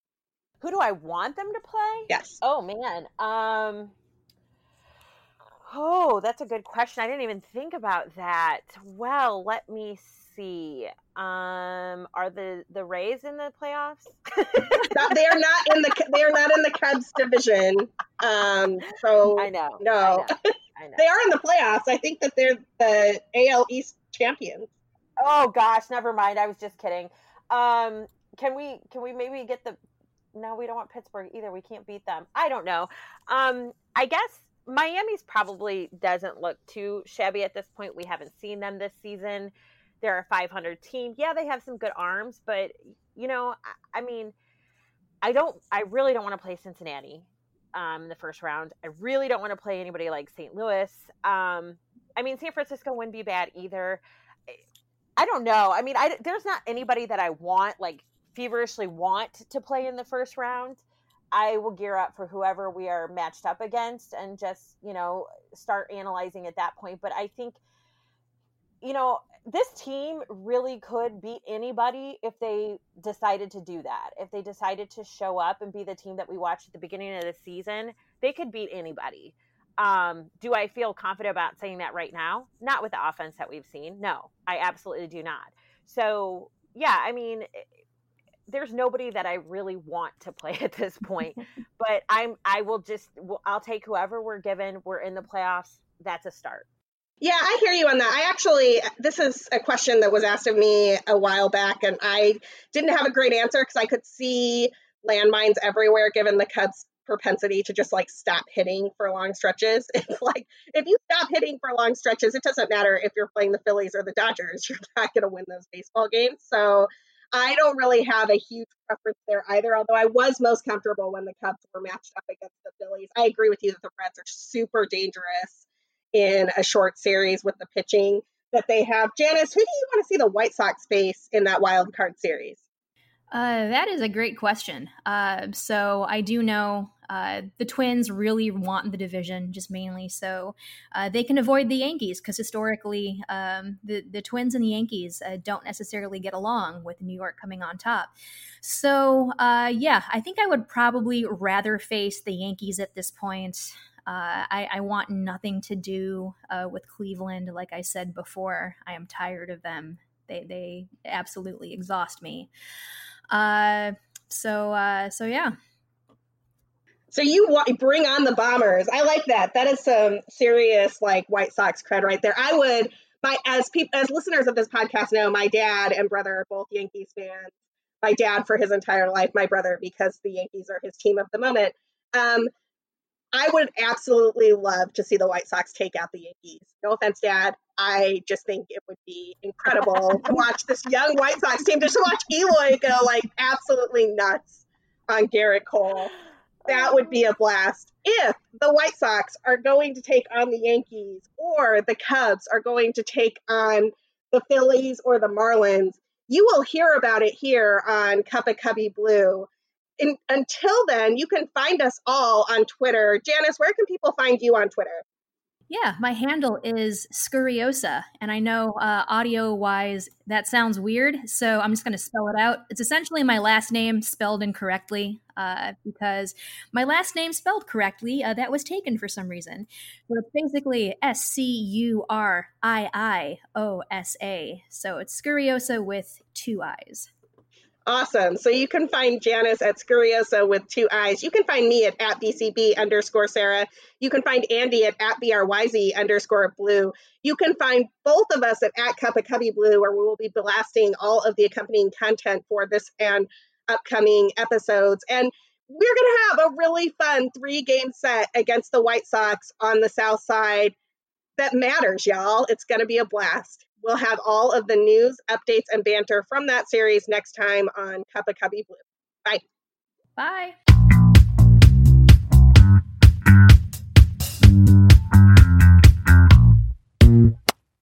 Who do I want them to play? Yes. Oh man. Um. Oh, that's a good question. I didn't even think about that. Well, let me see. Um, are the the Rays in the playoffs? they are not in the they are not in the Cubs division. Um, so I know. No, I know, I know. they are in the playoffs. I think that they're the AL East champions. Oh gosh, never mind. I was just kidding. Um, can we can we maybe get the? No, we don't want Pittsburgh either. We can't beat them. I don't know. Um, I guess Miami's probably doesn't look too shabby at this point. We haven't seen them this season. They're a 500 team. Yeah, they have some good arms, but you know, I, I mean, I don't. I really don't want to play Cincinnati um, in the first round. I really don't want to play anybody like St. Louis. Um, I mean, San Francisco wouldn't be bad either. I don't know. I mean, I, there's not anybody that I want like feverishly want to play in the first round. I will gear up for whoever we are matched up against and just, you know, start analyzing at that point. But I think, you know, this team really could beat anybody if they decided to do that. If they decided to show up and be the team that we watched at the beginning of the season, they could beat anybody. Um, do I feel confident about saying that right now? Not with the offense that we've seen. No, I absolutely do not. So, yeah, I mean, there's nobody that I really want to play at this point, but I'm I will just I'll take whoever we're given. We're in the playoffs. That's a start. Yeah, I hear you on that. I actually this is a question that was asked of me a while back and I didn't have a great answer cuz I could see landmines everywhere given the Cubs propensity to just like stop hitting for long stretches. It's like if you stop hitting for long stretches, it doesn't matter if you're playing the Phillies or the Dodgers, you're not going to win those baseball games. So I don't really have a huge preference there either, although I was most comfortable when the Cubs were matched up against the Phillies. I agree with you that the Reds are super dangerous in a short series with the pitching that they have. Janice, who do you want to see the White Sox face in that wild card series? Uh, that is a great question. Uh, so I do know uh, the Twins really want the division, just mainly so uh, they can avoid the Yankees, because historically, um, the the Twins and the Yankees uh, don't necessarily get along with New York coming on top. So uh, yeah, I think I would probably rather face the Yankees at this point. I, I, want nothing to do with Cleveland. Like I said before, I am tired of them. They they absolutely exhaust me. Uh, so uh, so yeah. So you want, bring on the bombers. I like that. That is some serious like White Sox cred right there. I would my as people as listeners of this podcast know, my dad and brother are both Yankees fans. My dad for his entire life, my brother because the Yankees are his team of the moment. Um, I would absolutely love to see the White Sox take out the Yankees. No offense, Dad. I just think it would be incredible to watch this young White Sox team, just to watch Eloy go like absolutely nuts on Gerrit Cole. That would be a blast. If the White Sox are going to take on the Yankees or the Cubs are going to take on the Phillies or the Marlins, you will hear about it here on Cup of Cubby Blue in, until then, you can find us all on Twitter. Janice, where can people find you on Twitter? Yeah, my handle is Scurriosa, and I know uh, audio wise that sounds weird, so I'm just going to spell it out. It's essentially my last name spelled incorrectly uh, because my last name spelled correctly uh, that was taken for some reason. So it's basically S C U R I I O S A. So it's Scurriosa with two eyes. Awesome. So you can find Janice at Scurriosa with two eyes. You can find me at, at BCB underscore Sara. You can find Andi at, at BRYZ underscore blue. You can find both of us at, at Cup of Cubby Blue, where we will be blasting all of the accompanying content for this and upcoming episodes. And we're going to have a really fun three game set against the White Sox on the South Side that matters, y'all. It's going to be a blast. We'll have all of the news, updates, and banter from that series next time on Cup of Cubby Blue. Bye. Bye.